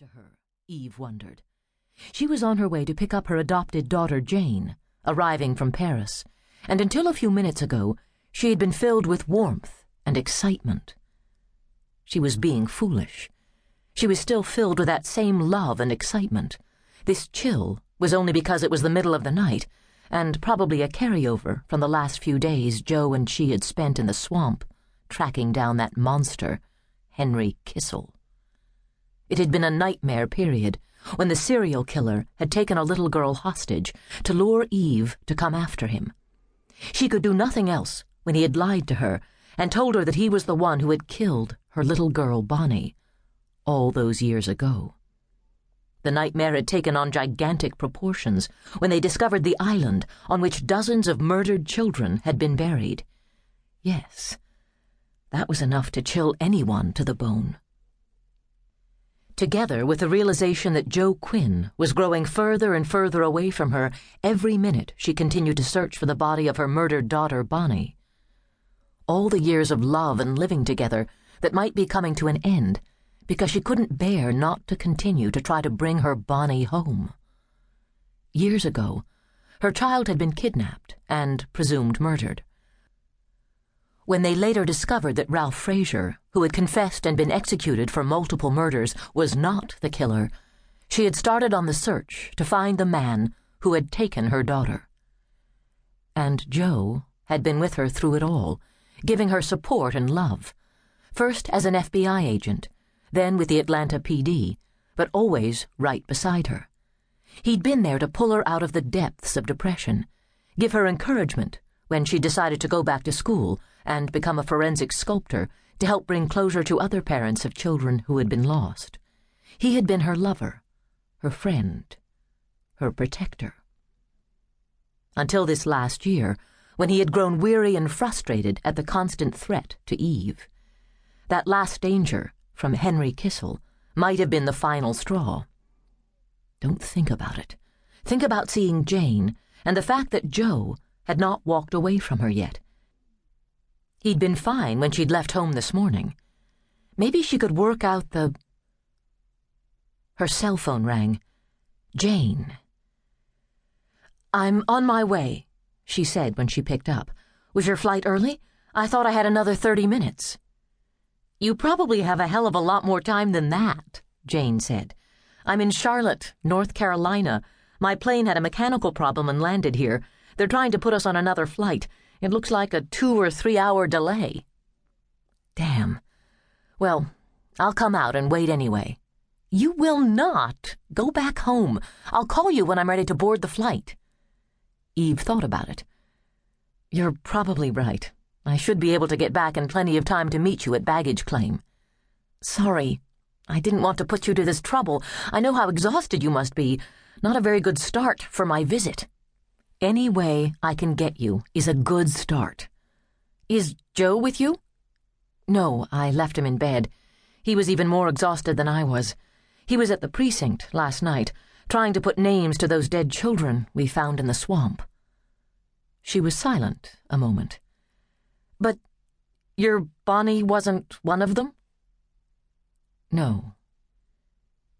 to her? Eve wondered. She was on her way to pick up her adopted daughter Jane, arriving from Paris, and until a few minutes ago, she had been filled with warmth and excitement. She was being foolish. She was still filled with that same love and excitement. This chill was only because it was the middle of the night, and probably a carryover from the last few days Joe and she had spent in the swamp, tracking down that monster, Henry Kistle. It had been a nightmare period when the serial killer had taken a little girl hostage to lure Eve to come after him. She could do nothing else when he had lied to her and told her that he was the one who had killed her little girl Bonnie all those years ago. The nightmare had taken on gigantic proportions when they discovered the island on which dozens of murdered children had been buried. Yes, that was enough to chill anyone to the bone. Together with the realization that Joe Quinn was growing further and further away from her every minute she continued to search for the body of her murdered daughter, Bonnie. All the years of love and living together that might be coming to an end because she couldn't bear not to continue to try to bring her Bonnie home. Years ago, her child had been kidnapped and presumed murdered. When they later discovered that Ralph Frazier, who had confessed and been executed for multiple murders, was not the killer, she had started on the search to find the man who had taken her daughter. And Joe had been with her through it all, giving her support and love first as an FBI agent, then with the Atlanta PD, but always right beside her. He'd been there to pull her out of the depths of depression, give her encouragement when she decided to go back to school and become a forensic sculptor to help bring closure to other parents of children who had been lost. He had been her lover, her friend, her protector. Until this last year, when he had grown weary and frustrated at the constant threat to Eve. That last danger from Henry Kistle might have been the final straw. Don't think about it. Think about seeing Jane and the fact that Joe had not walked away from her yet. He'd been fine when she'd left home this morning. Maybe she could work out the. Her cell phone rang. Jane. I'm on my way, she said when she picked up. Was your flight early? I thought I had another thirty minutes. You probably have a hell of a lot more time than that, Jane said. I'm in Charlotte, North Carolina. My plane had a mechanical problem and landed here. They're trying to put us on another flight. It looks like a two or three hour delay. Damn. Well, I'll come out and wait anyway. You will not. Go back home. I'll call you when I'm ready to board the flight. Eve thought about it. You're probably right. I should be able to get back in plenty of time to meet you at baggage claim. Sorry. I didn't want to put you to this trouble. I know how exhausted you must be. Not a very good start for my visit. Any way I can get you is a good start. Is Joe with you? No, I left him in bed. He was even more exhausted than I was. He was at the precinct last night, trying to put names to those dead children we found in the swamp. She was silent a moment. But your Bonnie wasn't one of them? No.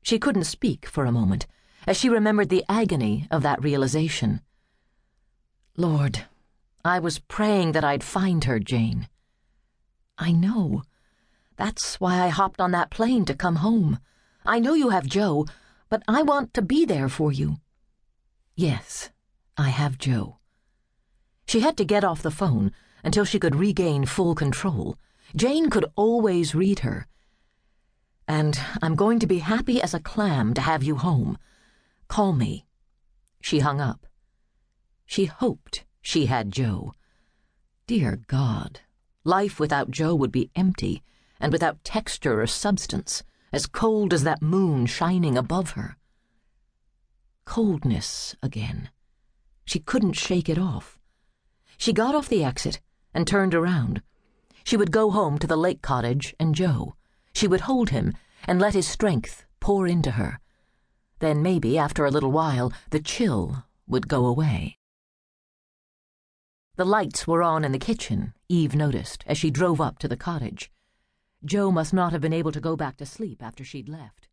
She couldn't speak for a moment as she remembered the agony of that realization. Lord, I was praying that I'd find her, Jane. I know. That's why I hopped on that plane to come home. I know you have Joe, but I want to be there for you. Yes, I have Joe. She had to get off the phone until she could regain full control. Jane could always read her. And I'm going to be happy as a clam to have you home. Call me. She hung up. She hoped she had Joe. Dear God, life without Joe would be empty and without texture or substance, as cold as that moon shining above her. Coldness again. She couldn't shake it off. She got off the exit and turned around. She would go home to the lake cottage and Joe. She would hold him and let his strength pour into her. Then maybe, after a little while, the chill would go away. The lights were on in the kitchen, Eve noticed, as she drove up to the cottage. Joe must not have been able to go back to sleep after she'd left.